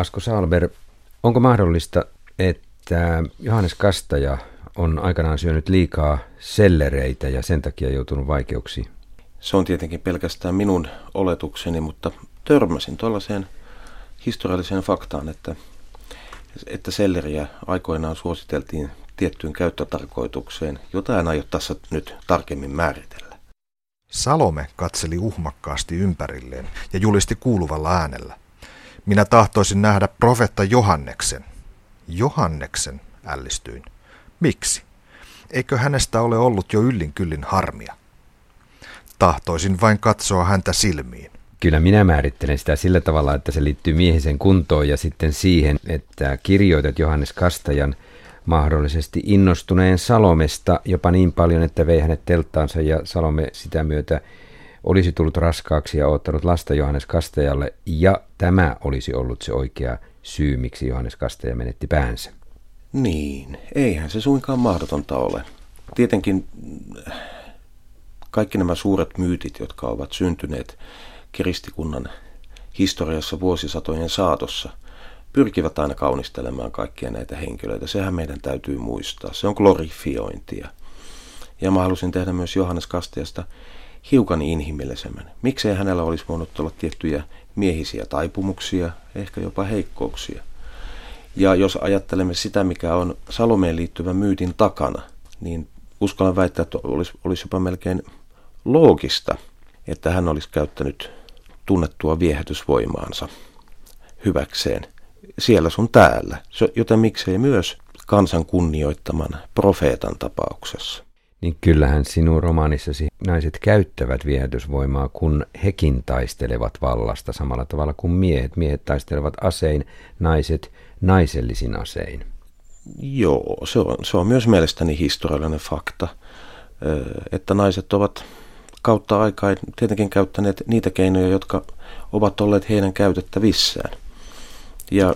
Asko Salber, onko mahdollista, että Johannes Kastaja on aikanaan syönyt liikaa sellereitä ja sen takia joutunut vaikeuksiin? Se on tietenkin pelkästään minun oletukseni, mutta törmäsin tuollaiseen historialliseen faktaan, että, että selleriä aikoinaan suositeltiin tiettyyn käyttötarkoitukseen, jota en aio tässä nyt tarkemmin määritellä. Salome katseli uhmakkaasti ympärilleen ja julisti kuuluvalla äänellä. Minä tahtoisin nähdä profetta Johanneksen. Johanneksen, ällistyin. Miksi? Eikö hänestä ole ollut jo yllin kyllin harmia? Tahtoisin vain katsoa häntä silmiin. Kyllä minä määrittelen sitä sillä tavalla, että se liittyy miehisen kuntoon ja sitten siihen, että kirjoitat Johannes Kastajan mahdollisesti innostuneen Salomesta jopa niin paljon, että vei hänet telttaansa ja Salome sitä myötä olisi tullut raskaaksi ja ottanut lasta Johannes Kastajalle ja tämä olisi ollut se oikea syy, miksi Johannes Kastaja menetti päänsä. Niin, eihän se suinkaan mahdotonta ole. Tietenkin kaikki nämä suuret myytit, jotka ovat syntyneet kiristikunnan historiassa vuosisatojen saatossa, pyrkivät aina kaunistelemaan kaikkia näitä henkilöitä. Sehän meidän täytyy muistaa. Se on glorifiointia. Ja mä halusin tehdä myös Johannes Kastiasta hiukan inhimillisemmän. Miksei hänellä olisi voinut olla tiettyjä miehisiä taipumuksia, ehkä jopa heikkouksia. Ja jos ajattelemme sitä, mikä on Salomeen liittyvä myytin takana, niin uskallan väittää, että olisi, olisi jopa melkein loogista, että hän olisi käyttänyt tunnettua viehätysvoimaansa hyväkseen siellä sun täällä, joten miksei myös kansan kunnioittaman profeetan tapauksessa. Niin kyllähän sinun romaanissasi naiset käyttävät viehätysvoimaa, kun hekin taistelevat vallasta samalla tavalla kuin miehet. Miehet taistelevat asein, naiset naisellisin asein. Joo, se on, se on myös mielestäni historiallinen fakta, että naiset ovat kautta aikaa tietenkin käyttäneet niitä keinoja, jotka ovat olleet heidän käytettävissään. Ja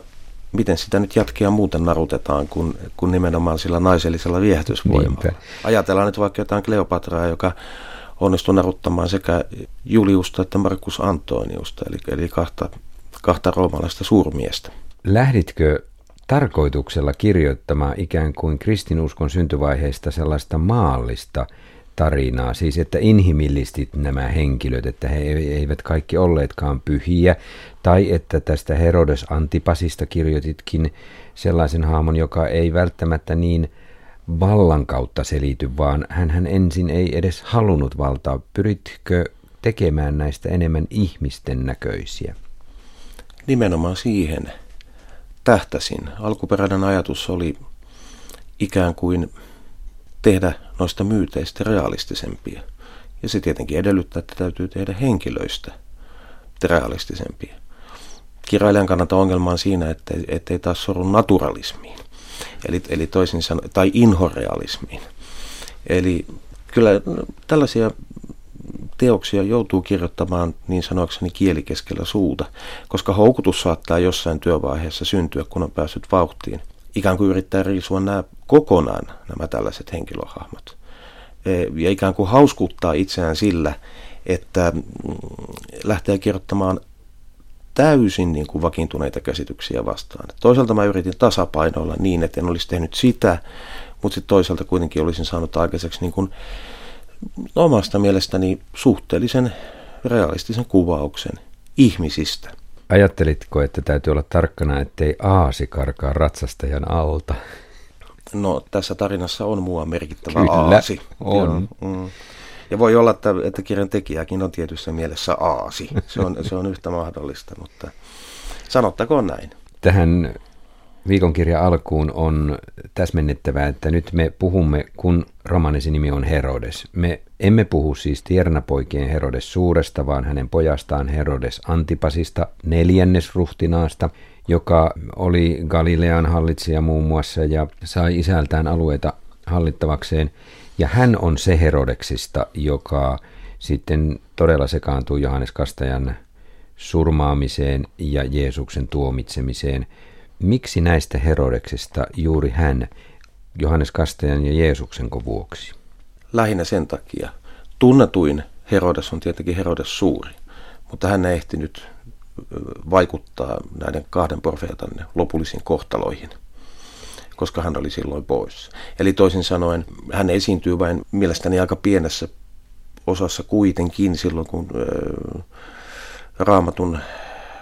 miten sitä nyt jatkia muuten narutetaan kuin, kuin nimenomaan sillä naisellisella viehätysvoimalla. Niinpä. Ajatellaan nyt vaikka jotain Kleopatraa, joka onnistui naruttamaan sekä Juliusta että Markus Antoniusta, eli, eli kahta, kahta roomalaista suurmiestä. Lähditkö tarkoituksella kirjoittamaan ikään kuin kristinuskon syntyvaiheesta sellaista maallista tarinaa, siis että inhimillistit nämä henkilöt, että he eivät kaikki olleetkaan pyhiä, tai että tästä Herodes Antipasista kirjoititkin sellaisen haamon, joka ei välttämättä niin vallan kautta selity, vaan hän ensin ei edes halunnut valtaa. Pyritkö tekemään näistä enemmän ihmisten näköisiä? Nimenomaan siihen tähtäsin. Alkuperäinen ajatus oli ikään kuin tehdä noista myyteistä realistisempia. Ja se tietenkin edellyttää, että täytyy tehdä henkilöistä realistisempia. Kirjailijan kannalta ongelma on siinä, että ei taas soru naturalismiin, eli, eli toisin sanoen, tai inhorealismiin. Eli kyllä tällaisia teoksia joutuu kirjoittamaan niin sanoakseni kieli keskellä suuta, koska houkutus saattaa jossain työvaiheessa syntyä, kun on päässyt vauhtiin. Ikään kuin yrittää riisua nämä kokonaan nämä tällaiset henkilöhahmot. E, ja ikään kuin hauskuttaa itseään sillä, että mm, lähtee kirjoittamaan täysin niin kuin vakiintuneita käsityksiä vastaan. Toisaalta mä yritin tasapainoilla niin, että en olisi tehnyt sitä, mutta sitten toisaalta kuitenkin olisin saanut aikaiseksi niin kuin omasta mielestäni suhteellisen realistisen kuvauksen ihmisistä. Ajattelitko, että täytyy olla tarkkana, ettei aasi karkaa ratsastajan alta? No tässä tarinassa on mua merkittävä Kyllä, aasi. on. Ja, mm. ja voi olla, että, että kirjan tekijäkin on tietyssä mielessä aasi. Se on, se on yhtä mahdollista, mutta sanottakoon näin. Tähän viikonkirja alkuun on täsmennettävä, että nyt me puhumme, kun romanisi nimi on Herodes. Me emme puhu siis tiernapoikien Herodes Suuresta, vaan hänen pojastaan Herodes Antipasista, neljännesruhtinaasta, joka oli Galilean hallitsija muun muassa ja sai isältään alueita hallittavakseen. Ja hän on se Herodeksista, joka sitten todella sekaantuu Johannes Kastajan surmaamiseen ja Jeesuksen tuomitsemiseen – Miksi näistä Herodeksista juuri hän, Johannes Kastajan ja Jeesuksenko vuoksi? Lähinnä sen takia. Tunnetuin Herodes on tietenkin Herodes Suuri, mutta hän ei ehtinyt vaikuttaa näiden kahden profeetan lopullisiin kohtaloihin, koska hän oli silloin pois. Eli toisin sanoen, hän esiintyy vain mielestäni aika pienessä osassa kuitenkin silloin, kun raamatun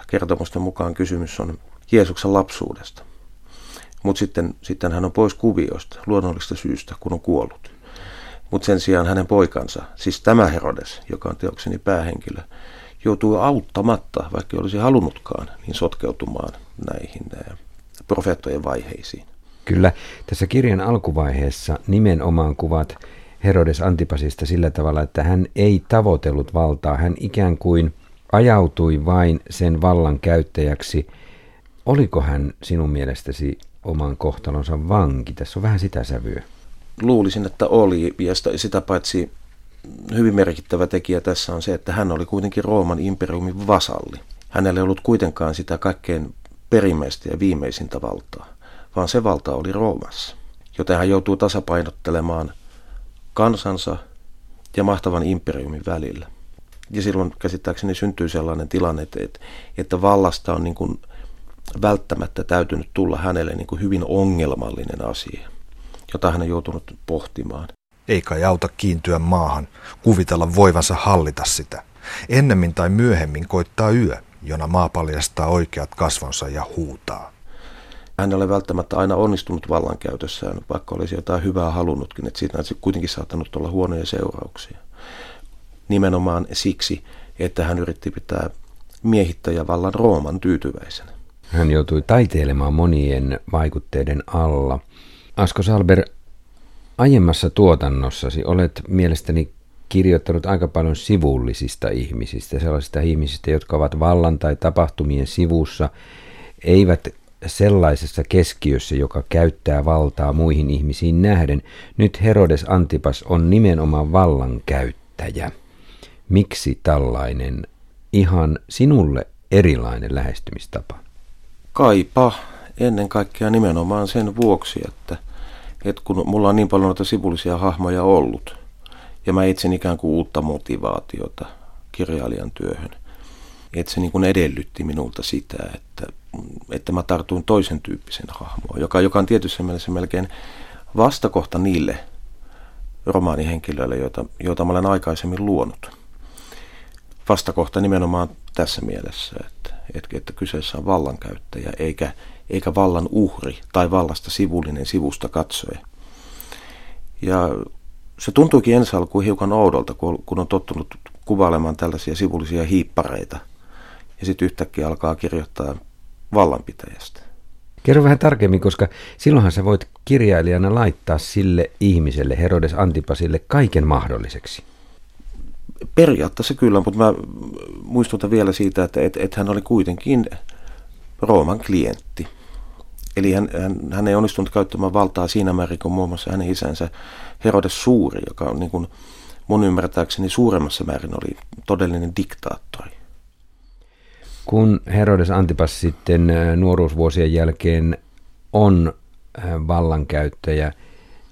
kertomusten mukaan kysymys on Jeesuksen lapsuudesta. Mutta sitten, sitten hän on pois kuviosta luonnollista syystä, kun on kuollut. Mutta sen sijaan hänen poikansa, siis tämä Herodes, joka on teokseni päähenkilö, joutuu auttamatta, vaikka olisi halunnutkaan, niin sotkeutumaan näihin profeettojen vaiheisiin. Kyllä, tässä kirjan alkuvaiheessa nimenomaan kuvat Herodes Antipasista sillä tavalla, että hän ei tavoitellut valtaa, hän ikään kuin ajautui vain sen vallan käyttäjäksi. Oliko hän sinun mielestäsi oman kohtalonsa vanki? Tässä on vähän sitä sävyä. Luulisin, että oli, ja sitä paitsi hyvin merkittävä tekijä tässä on se, että hän oli kuitenkin Rooman imperiumin vasalli. Hänellä ei ollut kuitenkaan sitä kaikkein perimmäistä ja viimeisintä valtaa, vaan se valta oli Roomassa. Joten hän joutuu tasapainottelemaan kansansa ja mahtavan imperiumin välillä. Ja silloin käsittääkseni syntyy sellainen tilanne, että, että vallasta on niin kuin välttämättä täytynyt tulla hänelle niin kuin hyvin ongelmallinen asia, jota hän on joutunut pohtimaan. Eikä auta kiintyä maahan, kuvitella voivansa hallita sitä. Ennemmin tai myöhemmin koittaa yö, jona maa paljastaa oikeat kasvonsa ja huutaa. Hän ei ole välttämättä aina onnistunut vallankäytössään, vaikka olisi jotain hyvää halunnutkin, että siitä on kuitenkin saattanut olla huonoja seurauksia. Nimenomaan siksi, että hän yritti pitää miehittäjävallan Rooman tyytyväisenä. Hän joutui taiteilemaan monien vaikutteiden alla. Asko Salber, aiemmassa tuotannossasi olet mielestäni kirjoittanut aika paljon sivullisista ihmisistä, sellaisista ihmisistä, jotka ovat vallan tai tapahtumien sivussa, eivät sellaisessa keskiössä, joka käyttää valtaa muihin ihmisiin nähden. Nyt Herodes Antipas on nimenomaan vallankäyttäjä. Miksi tällainen ihan sinulle erilainen lähestymistapa? Kaipa ennen kaikkea nimenomaan sen vuoksi, että, että kun mulla on niin paljon noita sivullisia hahmoja ollut, ja mä etsin ikään kuin uutta motivaatiota kirjailijan työhön, että se niin kuin edellytti minulta sitä, että, että mä tartuin toisen tyyppisen hahmoon, joka, joka on tietyssä mielessä melkein vastakohta niille romaanihenkilöille, joita, joita mä olen aikaisemmin luonut. Vastakohta nimenomaan tässä mielessä, että, että, että kyseessä on vallankäyttäjä eikä, eikä vallan uhri tai vallasta sivullinen sivusta katsoja. Ja se tuntuukin ensi alkuun hiukan oudolta, kun on tottunut kuvailemaan tällaisia sivullisia hiippareita – ja sitten yhtäkkiä alkaa kirjoittaa vallanpitäjästä. Kerro vähän tarkemmin, koska silloinhan sä voit kirjailijana laittaa sille ihmiselle, Herodes Antipasille, kaiken mahdolliseksi. Periaatteessa kyllä, mutta mä muistutan vielä siitä, että et, et hän oli kuitenkin Rooman klientti. Eli hän, hän, hän ei onnistunut käyttämään valtaa siinä määrin kuin muun muassa hänen isänsä Herodes Suuri, joka on niin kuin mun ymmärtääkseni suuremmassa määrin oli todellinen diktaattori. Kun Herodes Antipas sitten nuoruusvuosien jälkeen on vallankäyttäjä,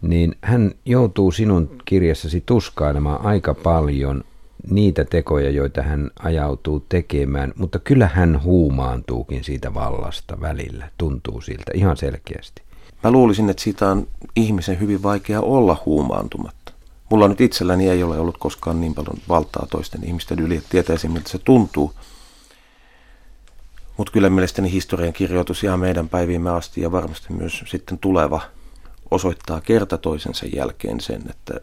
niin hän joutuu sinun kirjassasi tuskailemaan aika paljon niitä tekoja, joita hän ajautuu tekemään, mutta kyllä hän huumaantuukin siitä vallasta välillä, tuntuu siltä ihan selkeästi. Mä luulisin, että siitä on ihmisen hyvin vaikea olla huumaantumatta. Mulla nyt itselläni ei ole ollut koskaan niin paljon valtaa toisten ihmisten yli, että tietäisin miltä se tuntuu – mutta kyllä mielestäni historian kirjoitus ihan meidän päiviimme asti ja varmasti myös sitten tuleva osoittaa kerta toisensa jälkeen sen, että,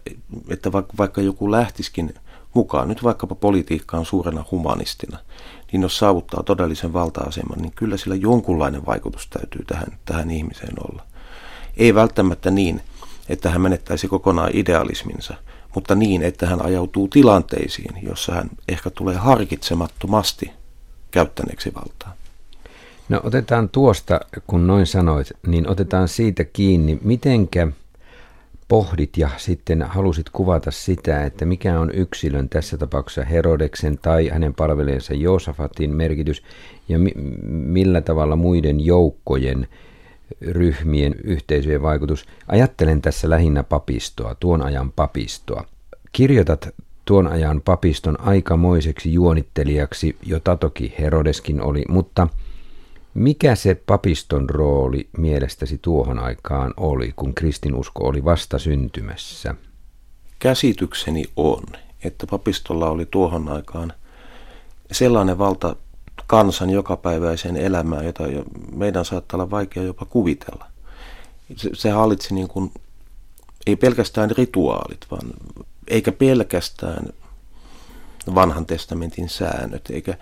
että vaikka, vaikka joku lähtiskin mukaan nyt vaikkapa politiikkaan suurena humanistina, niin jos saavuttaa todellisen valta-aseman, niin kyllä sillä jonkunlainen vaikutus täytyy tähän, tähän ihmiseen olla. Ei välttämättä niin, että hän menettäisi kokonaan idealisminsa, mutta niin, että hän ajautuu tilanteisiin, jossa hän ehkä tulee harkitsemattomasti käyttäneeksi valtaa. No otetaan tuosta, kun noin sanoit, niin otetaan siitä kiinni, mitenkä pohdit ja sitten halusit kuvata sitä, että mikä on yksilön, tässä tapauksessa Herodeksen tai hänen palvelijansa Joosafatin merkitys ja mi- millä tavalla muiden joukkojen, ryhmien, yhteisöjen vaikutus. Ajattelen tässä lähinnä papistoa, tuon ajan papistoa. Kirjoitat tuon ajan papiston aikamoiseksi juonittelijaksi, jota toki Herodeskin oli, mutta mikä se papiston rooli mielestäsi tuohon aikaan oli, kun kristinusko oli vasta syntymässä? Käsitykseni on, että papistolla oli tuohon aikaan sellainen valta kansan jokapäiväiseen elämään, jota meidän saattaa olla vaikea jopa kuvitella. Se, hallitsi niin kuin, ei pelkästään rituaalit, vaan eikä pelkästään vanhan testamentin säännöt, eikä,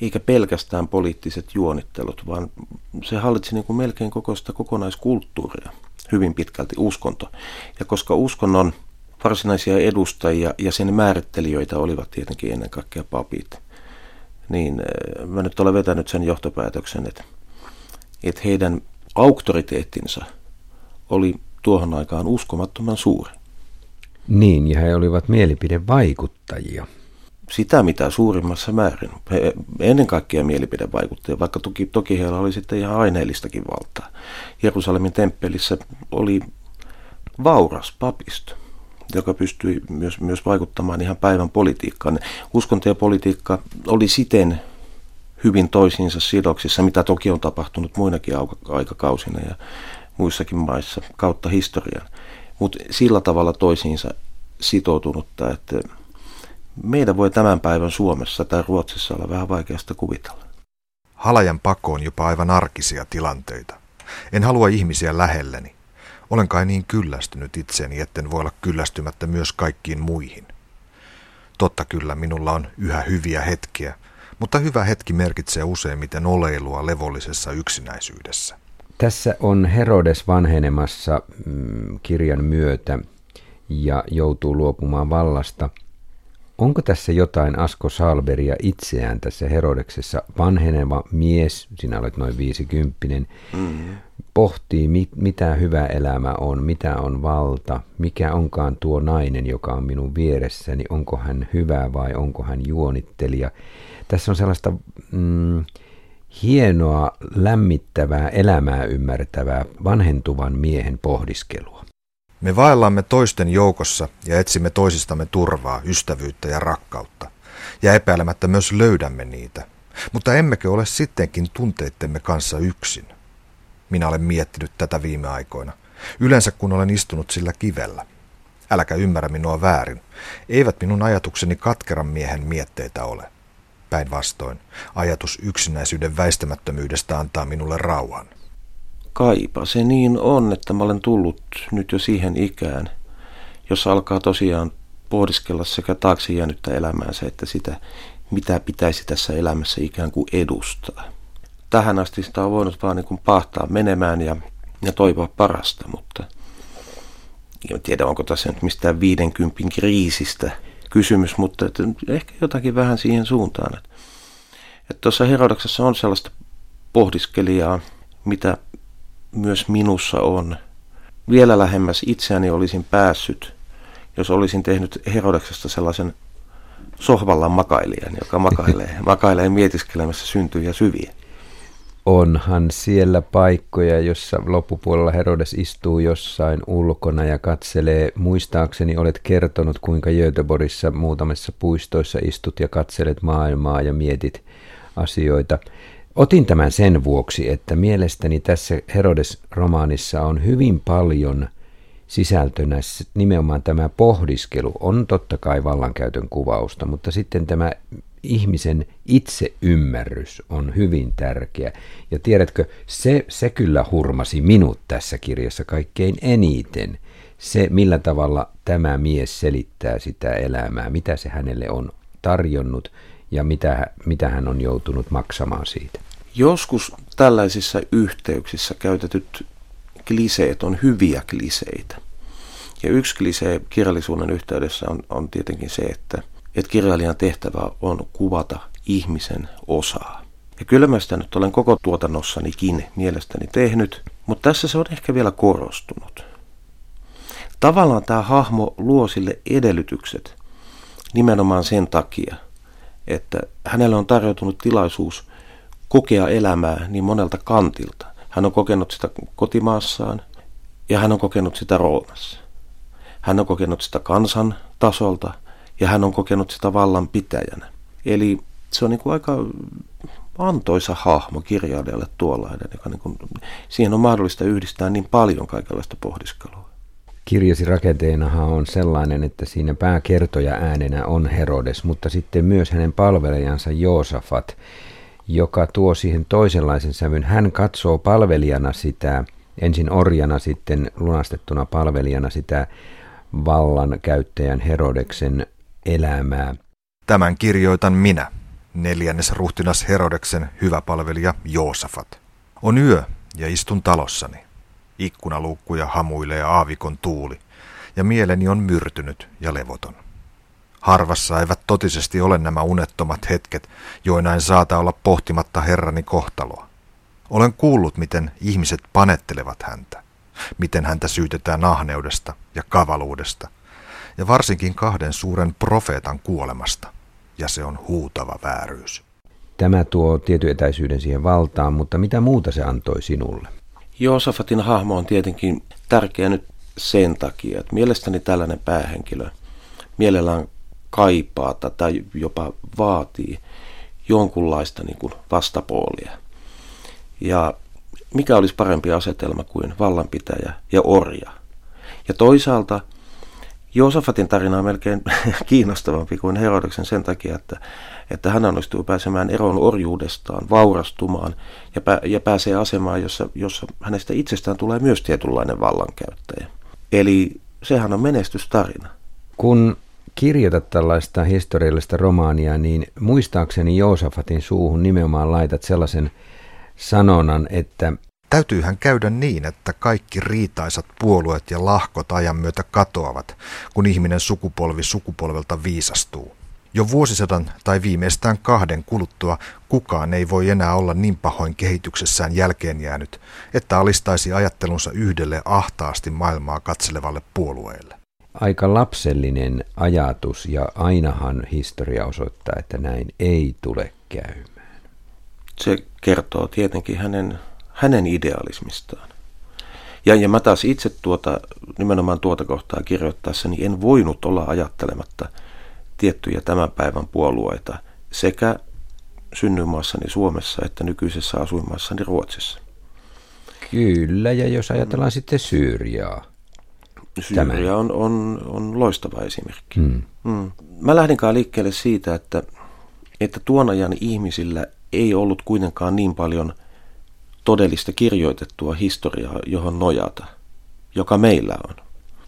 eikä pelkästään poliittiset juonittelut, vaan se hallitsi niin kuin melkein koko sitä kokonaiskulttuuria, hyvin pitkälti uskonto. Ja koska uskonnon varsinaisia edustajia ja sen määrittelijöitä olivat tietenkin ennen kaikkea papit, niin eh, mä nyt olen vetänyt sen johtopäätöksen, että, että heidän auktoriteettinsa oli tuohon aikaan uskomattoman suuri. Niin, ja he olivat mielipidevaikuttajia. Sitä mitä suurimmassa määrin. He, ennen kaikkea mielipidevaikuttajia, vaikka toki, toki heillä oli sitten ihan aineellistakin valtaa. Jerusalemin temppelissä oli vauras papisto joka pystyi myös, myös vaikuttamaan ihan päivän politiikkaan. Uskonto ja politiikka oli siten hyvin toisiinsa sidoksissa, mitä toki on tapahtunut muinakin aikakausina ja muissakin maissa kautta historian. Mutta sillä tavalla toisiinsa sitoutunutta, että meidän voi tämän päivän Suomessa tai Ruotsissa olla vähän vaikeasta kuvitella. Halajan pakoon jopa aivan arkisia tilanteita. En halua ihmisiä lähelleni. Olen kai niin kyllästynyt itseeni, etten voi olla kyllästymättä myös kaikkiin muihin. Totta kyllä, minulla on yhä hyviä hetkiä, mutta hyvä hetki merkitsee useimmiten oleilua levollisessa yksinäisyydessä. Tässä on Herodes vanhenemassa mm, kirjan myötä ja joutuu luopumaan vallasta – Onko tässä jotain Asko Salberia itseään tässä Herodeksessa vanheneva mies, sinä olet noin viisikymppinen, mm-hmm. pohtii mit, mitä hyvä elämä on, mitä on valta, mikä onkaan tuo nainen, joka on minun vieressäni, onko hän hyvä vai onko hän juonittelija. Tässä on sellaista mm, hienoa, lämmittävää, elämää ymmärtävää, vanhentuvan miehen pohdiskelua. Me vaellamme toisten joukossa ja etsimme toisistamme turvaa, ystävyyttä ja rakkautta. Ja epäilemättä myös löydämme niitä. Mutta emmekö ole sittenkin tunteittemme kanssa yksin? Minä olen miettinyt tätä viime aikoina. Yleensä kun olen istunut sillä kivellä. Äläkä ymmärrä minua väärin. Eivät minun ajatukseni katkeran miehen mietteitä ole. Päinvastoin, ajatus yksinäisyyden väistämättömyydestä antaa minulle rauhan kaipa se niin on, että mä olen tullut nyt jo siihen ikään, jossa alkaa tosiaan pohdiskella sekä taakse jäänyttä elämäänsä että sitä, mitä pitäisi tässä elämässä ikään kuin edustaa. Tähän asti sitä on voinut vaan niin kuin pahtaa menemään ja, ja toivoa parasta, mutta en tiedä onko tässä nyt mistään 50 kriisistä kysymys, mutta että ehkä jotakin vähän siihen suuntaan. Että tuossa Herodoksessa on sellaista pohdiskelijaa, mitä myös minussa on. Vielä lähemmäs itseäni olisin päässyt, jos olisin tehnyt Herodeksesta sellaisen sohvallan makailijan, joka makailee, makailee mietiskelemässä syntyjä syviä. Onhan siellä paikkoja, jossa loppupuolella Herodes istuu jossain ulkona ja katselee. Muistaakseni olet kertonut, kuinka Göteborissa muutamissa puistoissa istut ja katselet maailmaa ja mietit asioita. Otin tämän sen vuoksi, että mielestäni tässä Herodes-romaanissa on hyvin paljon sisältönä nimenomaan tämä pohdiskelu. On totta kai vallankäytön kuvausta, mutta sitten tämä ihmisen itseymmärrys on hyvin tärkeä. Ja tiedätkö, se, se kyllä hurmasi minut tässä kirjassa kaikkein eniten. Se, millä tavalla tämä mies selittää sitä elämää, mitä se hänelle on tarjonnut ja mitä, mitä hän on joutunut maksamaan siitä. Joskus tällaisissa yhteyksissä käytetyt kliseet on hyviä kliseitä. Ja yksi klisee kirjallisuuden yhteydessä on, on tietenkin se, että, että kirjailijan tehtävä on kuvata ihmisen osaa. Ja kyllä mä sitä nyt olen koko tuotannossanikin mielestäni tehnyt, mutta tässä se on ehkä vielä korostunut. Tavallaan tämä hahmo luo sille edellytykset nimenomaan sen takia, että hänelle on tarjoutunut tilaisuus kokea elämää niin monelta kantilta. Hän on kokenut sitä kotimaassaan ja hän on kokenut sitä Roomassa. Hän on kokenut sitä kansan tasolta ja hän on kokenut sitä vallan pitäjänä. Eli se on niin kuin aika antoisa hahmo kirjailijalle tuollainen, joka niin kuin, siihen on mahdollista yhdistää niin paljon kaikenlaista pohdiskelua. Kirjasi rakenteenahan on sellainen, että siinä pääkertoja äänenä on Herodes, mutta sitten myös hänen palvelijansa Joosafat, joka tuo siihen toisenlaisen sävyn. Hän katsoo palvelijana sitä, ensin orjana, sitten lunastettuna palvelijana sitä vallan käyttäjän Herodeksen elämää. Tämän kirjoitan minä, neljännes ruhtinas Herodeksen hyvä palvelija Joosafat. On yö ja istun talossani. Ikkunaluukkuja hamuilee aavikon tuuli, ja mieleni on myrtynyt ja levoton. Harvassa eivät totisesti ole nämä unettomat hetket, joinain saata olla pohtimatta Herrani kohtaloa. Olen kuullut, miten ihmiset panettelevat häntä, miten häntä syytetään ahneudesta ja kavaluudesta, ja varsinkin kahden suuren profeetan kuolemasta, ja se on huutava vääryys. Tämä tuo tietyn etäisyyden siihen valtaan, mutta mitä muuta se antoi sinulle? Joosafatin hahmo on tietenkin tärkeä nyt sen takia, että mielestäni tällainen päähenkilö mielellään kaipaa tai jopa vaatii jonkunlaista niin kuin vastapuolia. Ja mikä olisi parempi asetelma kuin vallanpitäjä ja orja. Ja toisaalta Joosafatin tarina on melkein kiinnostavampi kuin Herodeksen sen takia, että, että hän onnistuu pääsemään eroon orjuudestaan, vaurastumaan ja, pä, ja pääsee asemaan, jossa, jossa hänestä itsestään tulee myös tietynlainen vallankäyttäjä. Eli sehän on menestystarina. Kun kirjoitat tällaista historiallista romaania, niin muistaakseni Joosafatin suuhun nimenomaan laitat sellaisen sanonnan, että Täytyyhän käydä niin, että kaikki riitaisat puolueet ja lahkot ajan myötä katoavat, kun ihminen sukupolvi sukupolvelta viisastuu. Jo vuosisadan tai viimeistään kahden kuluttua kukaan ei voi enää olla niin pahoin kehityksessään jälkeen jäänyt, että alistaisi ajattelunsa yhdelle ahtaasti maailmaa katselevalle puolueelle. Aika lapsellinen ajatus ja ainahan historia osoittaa, että näin ei tule käymään. Se kertoo tietenkin hänen, hänen idealismistaan. Ja, ja mä taas itse tuota, nimenomaan tuota kohtaa kirjoittaessani en voinut olla ajattelematta – tiettyjä tämän päivän puolueita sekä synnymaassani Suomessa että nykyisessä asuinmaassani Ruotsissa. Kyllä, ja jos ajatellaan mm. sitten Syyriaa. Syyria on, on, on loistava esimerkki. Mm. Mm. Mä lähdenkaan liikkeelle siitä, että, että tuon ajan ihmisillä ei ollut kuitenkaan niin paljon todellista kirjoitettua historiaa, johon nojata, joka meillä on.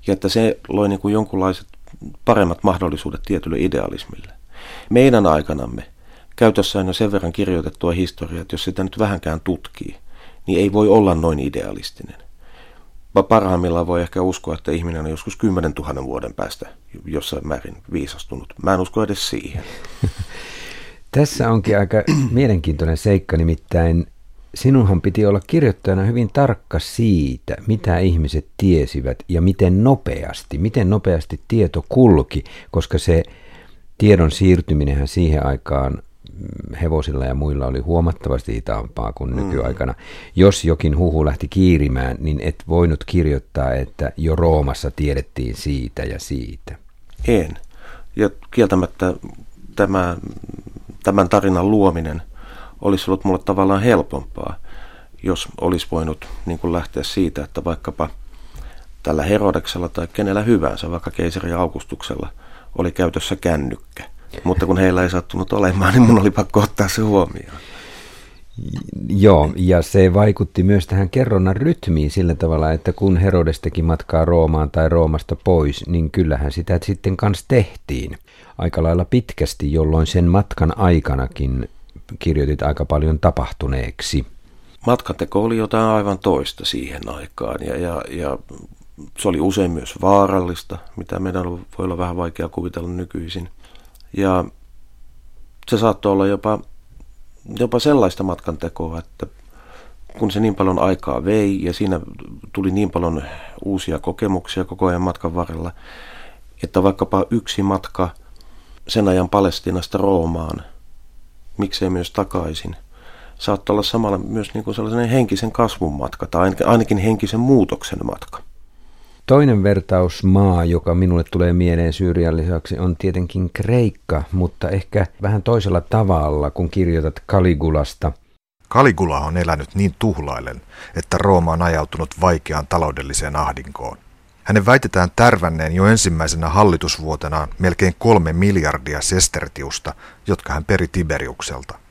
Ja että se loi niin kuin jonkunlaiset paremmat mahdollisuudet tietylle idealismille. Meidän aikanamme käytössä on jo sen verran kirjoitettua historiaa, että jos sitä nyt vähänkään tutkii, niin ei voi olla noin idealistinen. Parhaimmillaan voi ehkä uskoa, että ihminen on joskus 10 000 vuoden päästä jossain määrin viisastunut. Mä en usko edes siihen. Tässä onkin aika mielenkiintoinen seikka, nimittäin sinunhan piti olla kirjoittajana hyvin tarkka siitä, mitä ihmiset tiesivät ja miten nopeasti, miten nopeasti tieto kulki, koska se tiedon siirtyminenhän siihen aikaan hevosilla ja muilla oli huomattavasti hitaampaa kuin mm. nykyaikana. Jos jokin huhu lähti kiirimään, niin et voinut kirjoittaa, että jo Roomassa tiedettiin siitä ja siitä. En. Ja kieltämättä tämä, tämän tarinan luominen – olisi ollut mulle tavallaan helpompaa, jos olisi voinut niin kuin lähteä siitä, että vaikkapa tällä Herodeksella tai kenellä hyvänsä, vaikka keisari Augustuksella, oli käytössä kännykkä. Mutta kun heillä ei sattunut olemaan, niin mun oli pakko ottaa se huomioon. Joo, ja se vaikutti myös tähän kerronnan rytmiin sillä tavalla, että kun Herodes teki matkaa Roomaan tai Roomasta pois, niin kyllähän sitä sitten kanssa tehtiin aika lailla pitkästi, jolloin sen matkan aikanakin kirjoitit aika paljon tapahtuneeksi. Matkanteko oli jotain aivan toista siihen aikaan ja, ja, ja se oli usein myös vaarallista, mitä meidän voi olla vähän vaikea kuvitella nykyisin. Ja se saattoi olla jopa, jopa sellaista matkantekoa, että kun se niin paljon aikaa vei ja siinä tuli niin paljon uusia kokemuksia koko ajan matkan varrella, että vaikkapa yksi matka sen ajan Palestinasta Roomaan miksei myös takaisin. Saattaa olla samalla myös niin kuin sellainen henkisen kasvun matka tai ainakin henkisen muutoksen matka. Toinen vertausmaa, joka minulle tulee mieleen Syyrian lisäksi, on tietenkin Kreikka, mutta ehkä vähän toisella tavalla, kun kirjoitat Kaligulasta. Kaligula on elänyt niin tuhlailen, että Rooma on ajautunut vaikeaan taloudelliseen ahdinkoon. Hänen väitetään tärvänneen jo ensimmäisenä hallitusvuotenaan melkein kolme miljardia sestertiusta, jotka hän peri Tiberiukselta.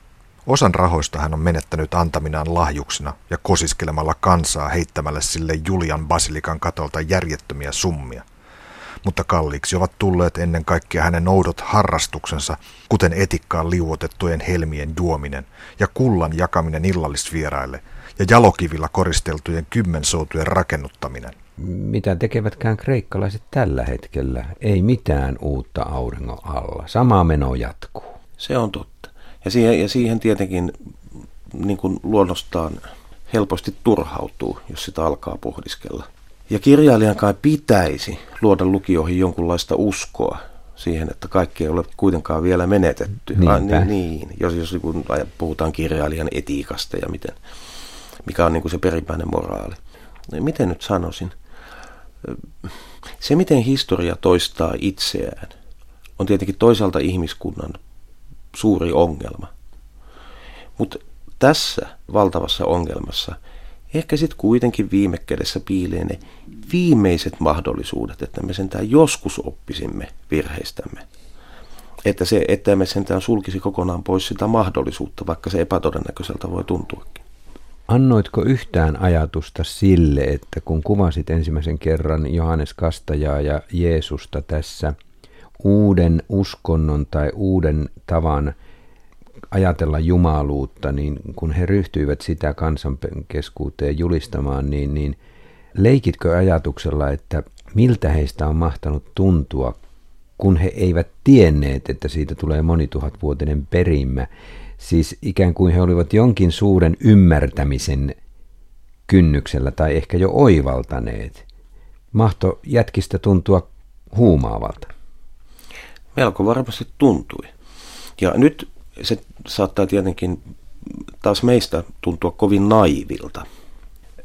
Osan rahoista hän on menettänyt antaminaan lahjuksena ja kosiskelemalla kansaa heittämällä sille Julian basilikan katolta järjettömiä summia. Mutta kalliiksi ovat tulleet ennen kaikkea hänen oudot harrastuksensa, kuten etikkaan liuotettujen helmien juominen ja kullan jakaminen illallisvieraille ja jalokivillä koristeltujen kymmensoutujen rakennuttaminen. Mitä tekevätkään kreikkalaiset tällä hetkellä? Ei mitään uutta auringon alla. Sama meno jatkuu. Se on totta. Ja siihen, ja siihen tietenkin niin kuin luonnostaan helposti turhautuu, jos sitä alkaa pohdiskella. Ja kirjailijan kai pitäisi luoda lukijoihin jonkunlaista uskoa siihen, että kaikki ei ole kuitenkaan vielä menetetty. Niinpä. Ah, niin, niin, jos, jos kun puhutaan kirjailijan etiikasta ja miten, mikä on niin kuin se perimmäinen moraali. Niin miten nyt sanoisin? Se, miten historia toistaa itseään, on tietenkin toisaalta ihmiskunnan suuri ongelma. Mutta tässä valtavassa ongelmassa ehkä sitten kuitenkin viime kädessä piilee ne viimeiset mahdollisuudet, että me sentään joskus oppisimme virheistämme. Että, se, että me sentään sulkisi kokonaan pois sitä mahdollisuutta, vaikka se epätodennäköiseltä voi tuntuakin. Annoitko yhtään ajatusta sille, että kun kuvasit ensimmäisen kerran Johannes Kastajaa ja Jeesusta tässä – uuden uskonnon tai uuden tavan ajatella jumaluutta, niin kun he ryhtyivät sitä kansan keskuuteen julistamaan, niin, niin leikitkö ajatuksella, että miltä heistä on mahtanut tuntua, kun he eivät tienneet, että siitä tulee monituhatvuotinen perimä. Siis ikään kuin he olivat jonkin suuren ymmärtämisen kynnyksellä tai ehkä jo oivaltaneet. Mahto jätkistä tuntua huumaavalta melko varmasti tuntui. Ja nyt se saattaa tietenkin taas meistä tuntua kovin naivilta.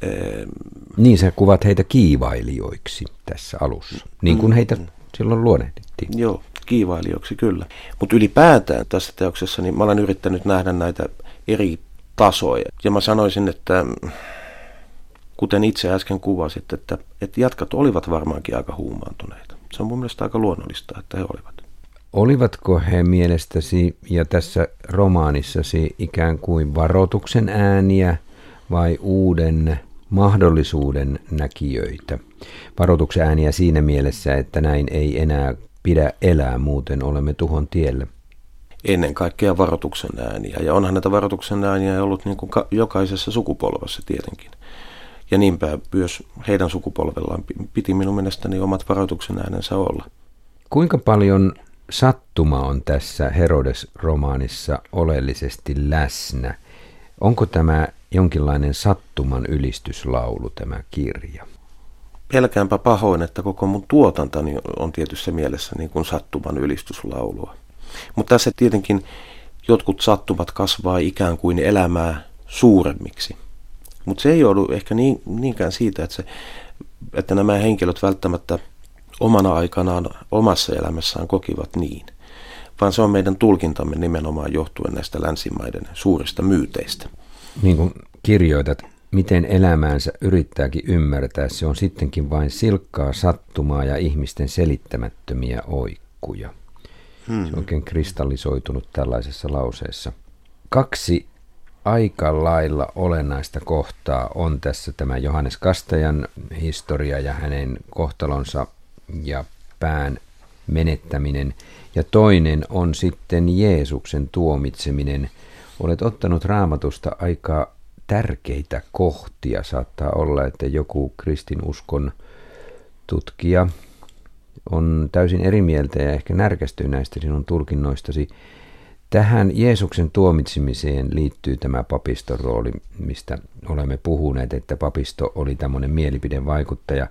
Ehm, niin, sä kuvat heitä kiivailijoiksi tässä alussa, niin kuin mm, heitä mm. silloin luonnehdittiin. Joo, kiivailijoiksi kyllä. Mutta ylipäätään tässä teoksessa niin mä olen yrittänyt nähdä näitä eri tasoja. Ja mä sanoisin, että kuten itse äsken kuvasit, että, että jatkat olivat varmaankin aika huumaantuneita. Se on mun mielestä aika luonnollista, että he olivat. Olivatko he mielestäsi ja tässä romaanissasi ikään kuin varoituksen ääniä vai uuden mahdollisuuden näkijöitä? Varoituksen ääniä siinä mielessä, että näin ei enää pidä elää, muuten olemme tuhon tiellä. Ennen kaikkea varoituksen ääniä. Ja onhan näitä varoituksen ääniä ollut niin kuin jokaisessa sukupolvessa tietenkin. Ja niinpä myös heidän sukupolvellaan piti minun mielestäni omat varoituksen äänensä olla. Kuinka paljon sattuma on tässä Herodes-romaanissa oleellisesti läsnä. Onko tämä jonkinlainen sattuman ylistyslaulu tämä kirja? Pelkäänpä pahoin, että koko mun tuotantani on tietyssä mielessä niin kuin sattuman ylistyslaulua. Mutta tässä tietenkin jotkut sattumat kasvaa ikään kuin elämää suuremmiksi. Mutta se ei joudu ehkä niin, niinkään siitä, että, se, että nämä henkilöt välttämättä omana aikanaan omassa elämässään kokivat niin, vaan se on meidän tulkintamme nimenomaan johtuen näistä länsimaiden suurista myyteistä. Niin kuin kirjoitat, miten elämäänsä yrittääkin ymmärtää, se on sittenkin vain silkkaa sattumaa ja ihmisten selittämättömiä oikkuja. Hmm. Se on oikein kristallisoitunut tällaisessa lauseessa. Kaksi aika lailla olennaista kohtaa on tässä tämä Johannes Kastajan historia ja hänen kohtalonsa ja pään menettäminen. Ja toinen on sitten Jeesuksen tuomitseminen. Olet ottanut raamatusta aika tärkeitä kohtia. Saattaa olla, että joku kristinuskon tutkija on täysin eri mieltä ja ehkä närkästyy näistä sinun tulkinnoistasi. Tähän Jeesuksen tuomitsemiseen liittyy tämä papiston rooli, mistä olemme puhuneet, että papisto oli tämmöinen mielipidevaikuttaja.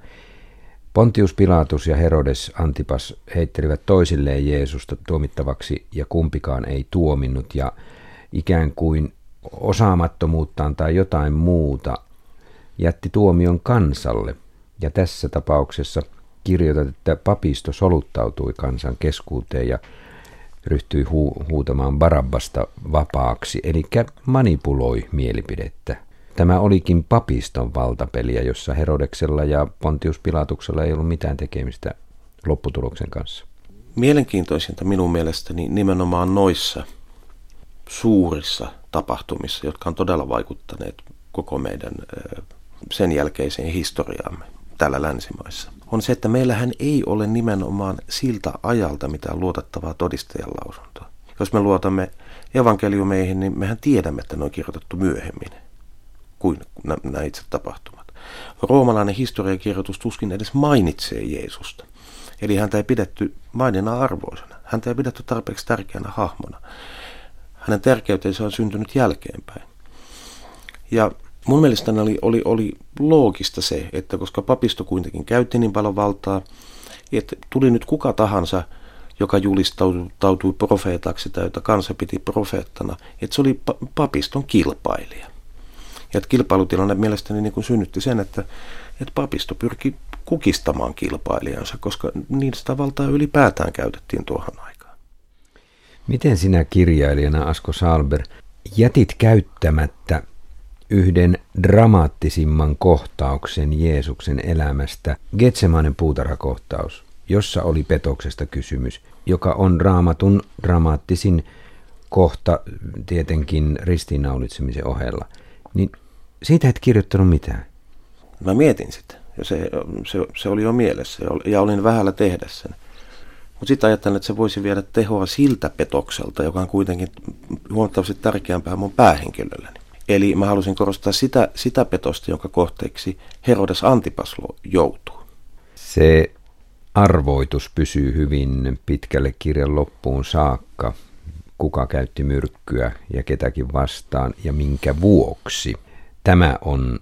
Pontius Pilatus ja Herodes Antipas heittelivät toisilleen Jeesusta tuomittavaksi ja kumpikaan ei tuominnut ja ikään kuin osaamattomuuttaan tai jotain muuta jätti tuomion kansalle. Ja tässä tapauksessa kirjoitat, että papisto soluttautui kansan keskuuteen ja ryhtyi hu- huutamaan Barabbasta vapaaksi, eli manipuloi mielipidettä. Tämä olikin papiston valtapeliä, jossa Herodeksella ja Pontius Pilatuksella ei ollut mitään tekemistä lopputuloksen kanssa. Mielenkiintoisinta minun mielestäni nimenomaan noissa suurissa tapahtumissa, jotka on todella vaikuttaneet koko meidän sen jälkeiseen historiaamme täällä länsimaissa, on se, että meillähän ei ole nimenomaan siltä ajalta mitään luotettavaa todistajan lausuntoa. Jos me luotamme evankeliumeihin, niin mehän tiedämme, että ne on kirjoitettu myöhemmin kuin nämä itse tapahtumat. Roomalainen historiakirjoitus tuskin edes mainitsee Jeesusta. Eli häntä ei pidetty maininnan arvoisena. Häntä ei pidetty tarpeeksi tärkeänä hahmona. Hänen tärkeytensä on syntynyt jälkeenpäin. Ja mun mielestäni oli, oli, oli loogista se, että koska papisto kuitenkin käytti niin paljon valtaa, että tuli nyt kuka tahansa, joka julistautui profeetaksi tai jota kansa piti profeettana, että se oli papiston kilpailija. Ja että kilpailutilanne mielestäni niin kuin synnytti sen, että, että papisto pyrki kukistamaan kilpailijansa, koska sitä valtaa ylipäätään käytettiin tuohon aikaan. Miten sinä kirjailijana, Asko Salber, jätit käyttämättä yhden dramaattisimman kohtauksen Jeesuksen elämästä, Getsemanen puutarhakohtaus, jossa oli petoksesta kysymys, joka on raamatun dramaattisin kohta tietenkin ristiinnaulitsemisen ohella. Niin siitä et kirjoittanut mitään. Mä mietin sitä. Ja se, se, se oli jo mielessä ja olin vähällä tehdä sen. Mutta sitten ajattelin, että se voisi viedä tehoa siltä petokselta, joka on kuitenkin huomattavasti tärkeämpää mun päähenkilölleni. Eli mä halusin korostaa sitä, sitä petosta, jonka kohteeksi Herodes Antipas joutuu. Se arvoitus pysyy hyvin pitkälle kirjan loppuun saakka. Kuka käytti myrkkyä ja ketäkin vastaan ja minkä vuoksi. Tämä on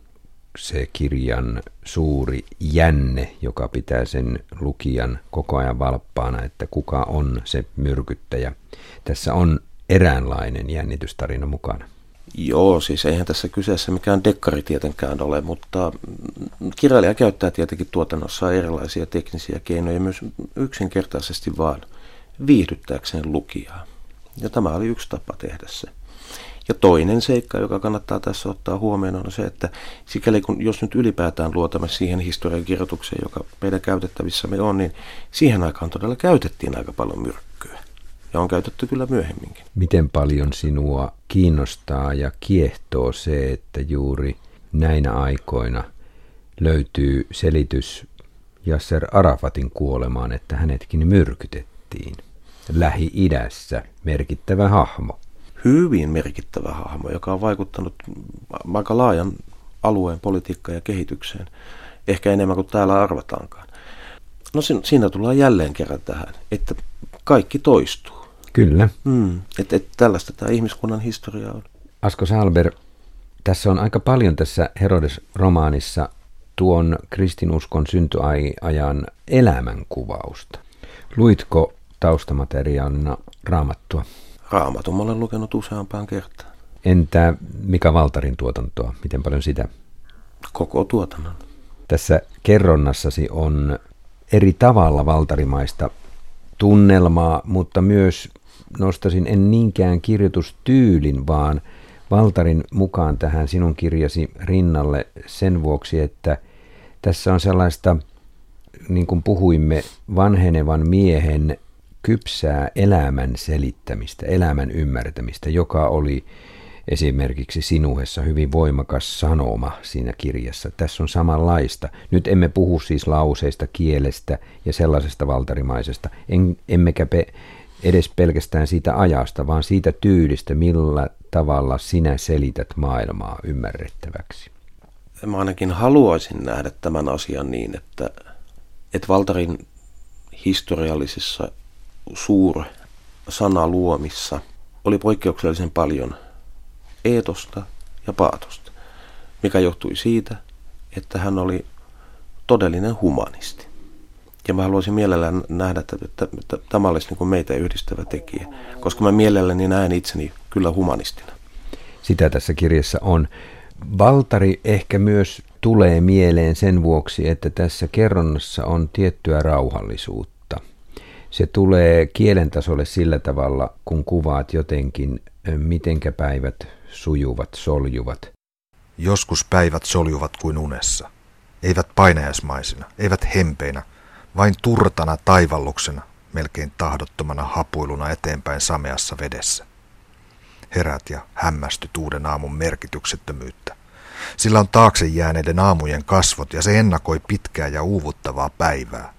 se kirjan suuri jänne, joka pitää sen lukijan koko ajan valppaana, että kuka on se myrkyttäjä. Tässä on eräänlainen jännitystarina mukana. Joo, siis eihän tässä kyseessä mikään dekkari tietenkään ole, mutta kirjailija käyttää tietenkin tuotannossa erilaisia teknisiä keinoja myös yksinkertaisesti vaan viihdyttääkseen lukijaa. Ja tämä oli yksi tapa tehdä se. Ja toinen seikka, joka kannattaa tässä ottaa huomioon, on se, että sikäli kun jos nyt ylipäätään luotamme siihen historian kirjoitukseen, joka meidän käytettävissämme on, niin siihen aikaan todella käytettiin aika paljon myrkkyä. Ja on käytetty kyllä myöhemminkin. Miten paljon sinua kiinnostaa ja kiehtoo se, että juuri näinä aikoina löytyy selitys Yasser Arafatin kuolemaan, että hänetkin myrkytettiin. Lähi-idässä merkittävä hahmo hyvin merkittävä hahmo, joka on vaikuttanut aika laajan alueen politiikkaan ja kehitykseen, ehkä enemmän kuin täällä arvataankaan. No siinä tullaan jälleen kerran tähän, että kaikki toistuu. Kyllä. Mm, että et tällaista tämä ihmiskunnan historia on. Asko Salber, tässä on aika paljon tässä Herodes-romaanissa tuon kristinuskon syntyajan elämänkuvausta. Luitko taustamateriaalina raamattua? Raamatun olen lukenut useampaan kertaan. Entä Mika Valtarin tuotantoa? Miten paljon sitä? Koko tuotannon. Tässä kerronnassasi on eri tavalla valtarimaista tunnelmaa, mutta myös nostasin en niinkään kirjoitustyylin, vaan Valtarin mukaan tähän sinun kirjasi rinnalle sen vuoksi, että tässä on sellaista, niin kuin puhuimme, vanhenevan miehen kypsää elämän selittämistä, elämän ymmärtämistä, joka oli esimerkiksi Sinuhessa hyvin voimakas sanoma siinä kirjassa. Tässä on samanlaista. Nyt emme puhu siis lauseista, kielestä ja sellaisesta valtarimaisesta, en, emmekä pe, edes pelkästään siitä ajasta, vaan siitä tyylistä, millä tavalla sinä selität maailmaa ymmärrettäväksi. Mä ainakin haluaisin nähdä tämän asian niin, että, että Valtarin historiallisissa suur sanaluomissa oli poikkeuksellisen paljon eetosta ja paatosta, mikä johtui siitä, että hän oli todellinen humanisti. Ja mä haluaisin mielellään nähdä, että, että, että tämä olisi niin kuin meitä yhdistävä tekijä, koska mä mielelläni näen itseni kyllä humanistina. Sitä tässä kirjassa on. Valtari ehkä myös tulee mieleen sen vuoksi, että tässä kerronnassa on tiettyä rauhallisuutta. Se tulee kielen tasolle sillä tavalla, kun kuvaat jotenkin, mitenkä päivät sujuvat, soljuvat. Joskus päivät soljuvat kuin unessa. Eivät painajaismaisina, eivät hempeinä, vain turtana taivalluksena, melkein tahdottomana hapuiluna eteenpäin sameassa vedessä. Herät ja hämmästyt uuden aamun merkityksettömyyttä. Sillä on taakse jääneiden aamujen kasvot ja se ennakoi pitkää ja uuvuttavaa päivää.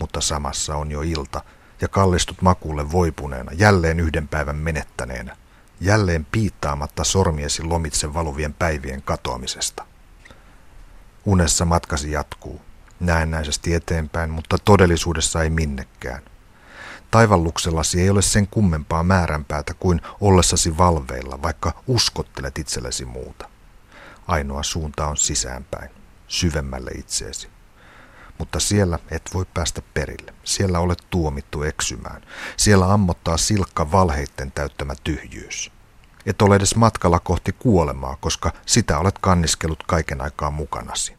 Mutta samassa on jo ilta ja kallistut makuulle voipuneena, jälleen yhden päivän menettäneenä, jälleen piittaamatta sormiesi lomitse valuvien päivien katoamisesta. Unessa matkasi jatkuu, näennäisesti eteenpäin, mutta todellisuudessa ei minnekään. Taivalluksellasi ei ole sen kummempaa määränpäätä kuin ollessasi valveilla, vaikka uskottelet itsellesi muuta. Ainoa suunta on sisäänpäin, syvemmälle itseesi. Mutta siellä et voi päästä perille. Siellä olet tuomittu eksymään. Siellä ammottaa silkka valheitten täyttämä tyhjyys. Et ole edes matkalla kohti kuolemaa, koska sitä olet kanniskellut kaiken aikaa mukanasi.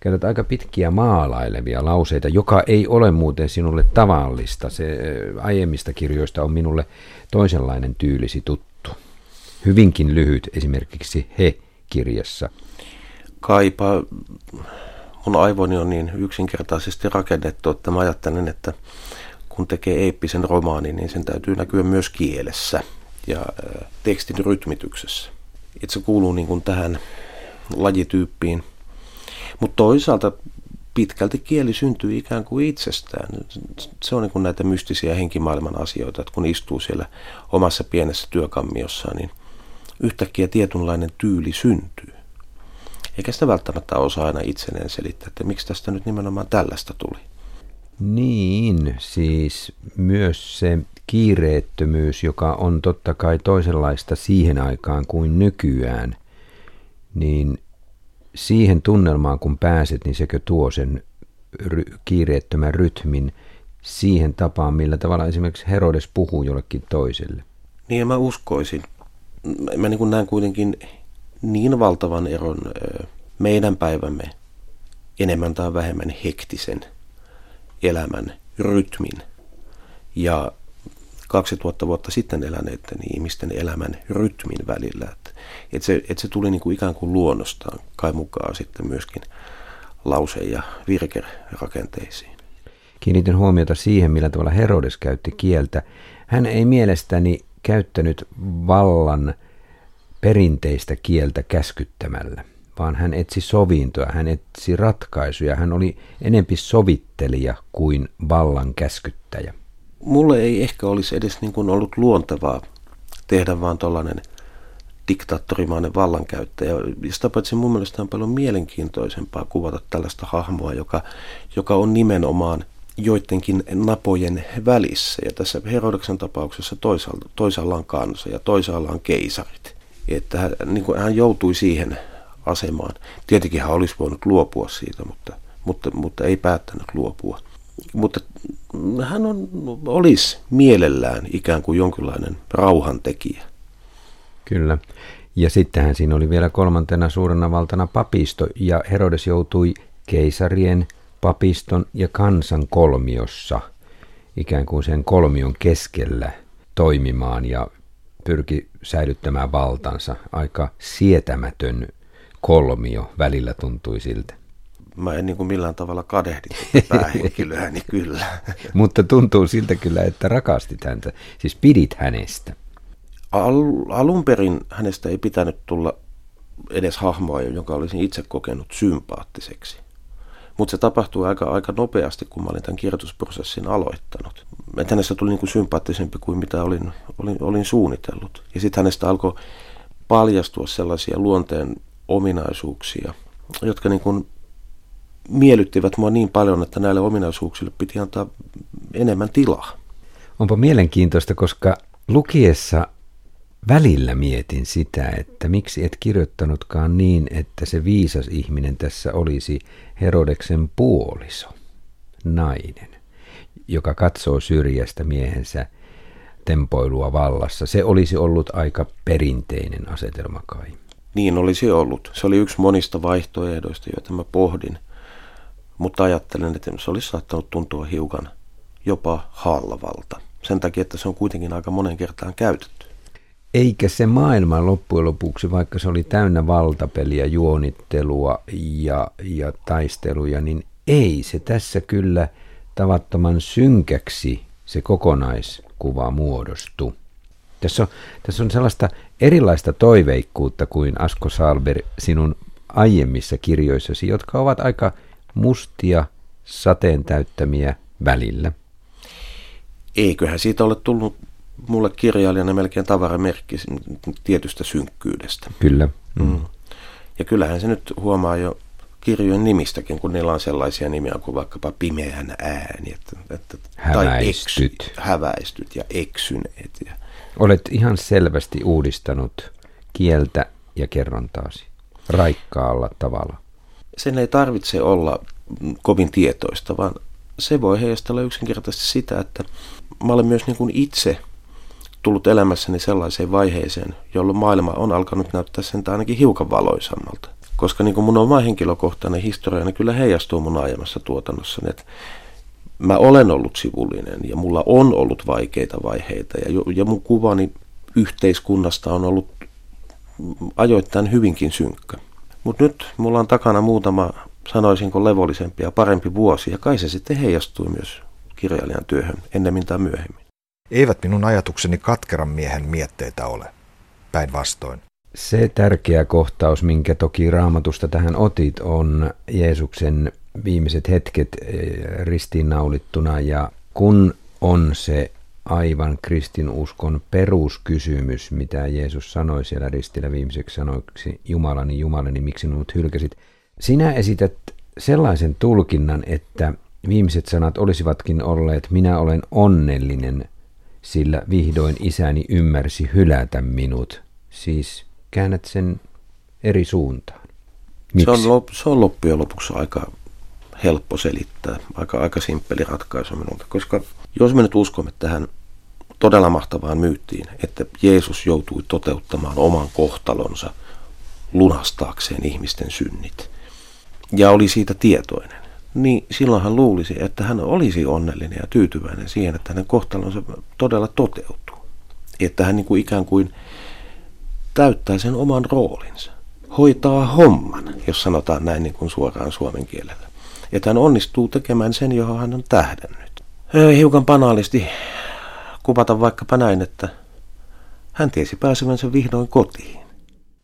Käytät aika pitkiä maalailevia lauseita, joka ei ole muuten sinulle tavallista. Se aiemmista kirjoista on minulle toisenlainen tyylisi tuttu. Hyvinkin lyhyt, esimerkiksi he kirjassa? Kaipa, mun aivoni on niin yksinkertaisesti rakennettu, että mä ajattelen, että kun tekee eeppisen romaanin, niin sen täytyy näkyä myös kielessä ja tekstin rytmityksessä. Itse kuuluu niin kuin tähän lajityyppiin. Mutta toisaalta pitkälti kieli syntyy ikään kuin itsestään. Se on niin kuin näitä mystisiä henkimaailman asioita, että kun istuu siellä omassa pienessä työkammiossaan, niin yhtäkkiä tietynlainen tyyli syntyy. Eikä sitä välttämättä osaa aina itseneen selittää, että miksi tästä nyt nimenomaan tällaista tuli. Niin, siis myös se kiireettömyys, joka on totta kai toisenlaista siihen aikaan kuin nykyään, niin siihen tunnelmaan kun pääset, niin sekö tuo sen ry- kiireettömän rytmin siihen tapaan, millä tavalla esimerkiksi Herodes puhuu jollekin toiselle. Niin mä uskoisin mä niin kuin näen kuitenkin niin valtavan eron meidän päivämme enemmän tai vähemmän hektisen elämän rytmin ja 2000 vuotta sitten eläneiden ihmisten elämän rytmin välillä. Että, että, se, että se tuli niin kuin ikään kuin luonnostaan kai mukaan sitten myöskin lause- ja virkerakenteisiin. Kiinnitin huomiota siihen, millä tavalla Herodes käytti kieltä. Hän ei mielestäni käyttänyt vallan perinteistä kieltä käskyttämällä, vaan hän etsi sovintoa, hän etsi ratkaisuja, hän oli enempi sovittelija kuin vallan käskyttäjä. Mulle ei ehkä olisi edes niin kuin ollut luontevaa tehdä vaan tuollainen diktaattorimainen vallankäyttäjä. Sitä paitsi mun mielestä on paljon mielenkiintoisempaa kuvata tällaista hahmoa, joka, joka on nimenomaan – joidenkin napojen välissä. Ja tässä Herodeksen tapauksessa toisaalla, toisaalla on kansa ja toisaalla on keisarit. Että hän, niin kuin hän joutui siihen asemaan. Tietenkin hän olisi voinut luopua siitä, mutta, mutta, mutta ei päättänyt luopua. Mutta hän on, olisi mielellään ikään kuin jonkinlainen rauhantekijä. Kyllä. Ja sittenhän siinä oli vielä kolmantena suurena valtana papisto, ja Herodes joutui keisarien papiston ja kansan kolmiossa, ikään kuin sen kolmion keskellä toimimaan ja pyrki säilyttämään valtansa. Aika sietämätön kolmio välillä tuntui siltä. Mä en niin kuin millään tavalla kadehdi tätä päähenkilöä, niin kyllä. Mutta tuntuu siltä kyllä, että rakastit häntä, siis pidit hänestä. Al- alun perin hänestä ei pitänyt tulla edes hahmoa, jonka olisin itse kokenut sympaattiseksi. Mutta se tapahtui aika, aika nopeasti, kun mä olin tämän kirjoitusprosessin aloittanut. Että hänestä tuli niin kuin sympaattisempi kuin mitä olin, olin, olin suunnitellut. Ja sitten hänestä alkoi paljastua sellaisia luonteen ominaisuuksia, jotka niin kuin miellyttivät mua niin paljon, että näille ominaisuuksille piti antaa enemmän tilaa. Onpa mielenkiintoista, koska lukiessa välillä mietin sitä, että miksi et kirjoittanutkaan niin, että se viisas ihminen tässä olisi Herodeksen puoliso, nainen, joka katsoo syrjästä miehensä tempoilua vallassa. Se olisi ollut aika perinteinen asetelma kai. Niin olisi ollut. Se oli yksi monista vaihtoehdoista, joita mä pohdin. Mutta ajattelen, että se olisi saattanut tuntua hiukan jopa halvalta. Sen takia, että se on kuitenkin aika monen kertaan käytetty. Eikä se maailma loppujen lopuksi, vaikka se oli täynnä valtapeliä, juonittelua ja, ja taisteluja, niin ei se tässä kyllä tavattoman synkäksi se kokonaiskuva muodostu. Tässä on, tässä on sellaista erilaista toiveikkuutta kuin Asko Salber sinun aiemmissa kirjoissasi, jotka ovat aika mustia, sateen täyttämiä välillä. Eiköhän siitä ole tullut mulle kirjailijana melkein tavaramerkki tietystä synkkyydestä. Kyllä. Mm. Ja kyllähän se nyt huomaa jo kirjojen nimistäkin, kun niillä on sellaisia nimiä kuin vaikkapa pimeän ääni, että, että, tai eksy, häväistyt ja eksyneet. Ja. Olet ihan selvästi uudistanut kieltä ja kerrontaasi raikkaalla tavalla. Sen ei tarvitse olla kovin tietoista, vaan se voi heijastella yksinkertaisesti sitä, että mä olen myös niin kuin itse tullut elämässäni sellaiseen vaiheeseen, jolloin maailma on alkanut näyttää sen ainakin hiukan valoisammalta. Koska niin kuin mun oma henkilökohtainen historia niin kyllä heijastuu mun aiemmassa tuotannossa, että mä olen ollut sivullinen ja mulla on ollut vaikeita vaiheita ja, ja mun kuvani yhteiskunnasta on ollut ajoittain hyvinkin synkkä. Mutta nyt mulla on takana muutama, sanoisinko, levollisempi ja parempi vuosi ja kai se sitten heijastui myös kirjailijan työhön ennemmin tai myöhemmin. Eivät minun ajatukseni katkeran miehen mietteitä ole. Päinvastoin. Se tärkeä kohtaus, minkä toki raamatusta tähän otit, on Jeesuksen viimeiset hetket eh, ristiinnaulittuna ja kun on se aivan kristinuskon peruskysymys, mitä Jeesus sanoi siellä ristillä viimeiseksi sanoiksi, Jumalani, Jumalani, miksi minut hylkäsit. Sinä esität sellaisen tulkinnan, että viimeiset sanat olisivatkin olleet, minä olen onnellinen, sillä vihdoin isäni ymmärsi hylätä minut. Siis käännät sen eri suuntaan. Miksi? Se on, lop, se on loppujen lopuksi aika helppo selittää, aika, aika simppeli ratkaisu minulta, koska jos me nyt uskomme tähän todella mahtavaan myyttiin, että Jeesus joutui toteuttamaan oman kohtalonsa lunastaakseen ihmisten synnit, ja oli siitä tietoinen, niin silloin hän luulisi, että hän olisi onnellinen ja tyytyväinen siihen, että hänen kohtalonsa todella toteutuu. Että hän niin kuin ikään kuin täyttää sen oman roolinsa, hoitaa homman, jos sanotaan näin niin kuin suoraan suomen kielellä. Että hän onnistuu tekemään sen, johon hän on tähdännyt. Hiukan banaalisti kuvata vaikkapa näin, että hän tiesi pääsevänsä vihdoin kotiin.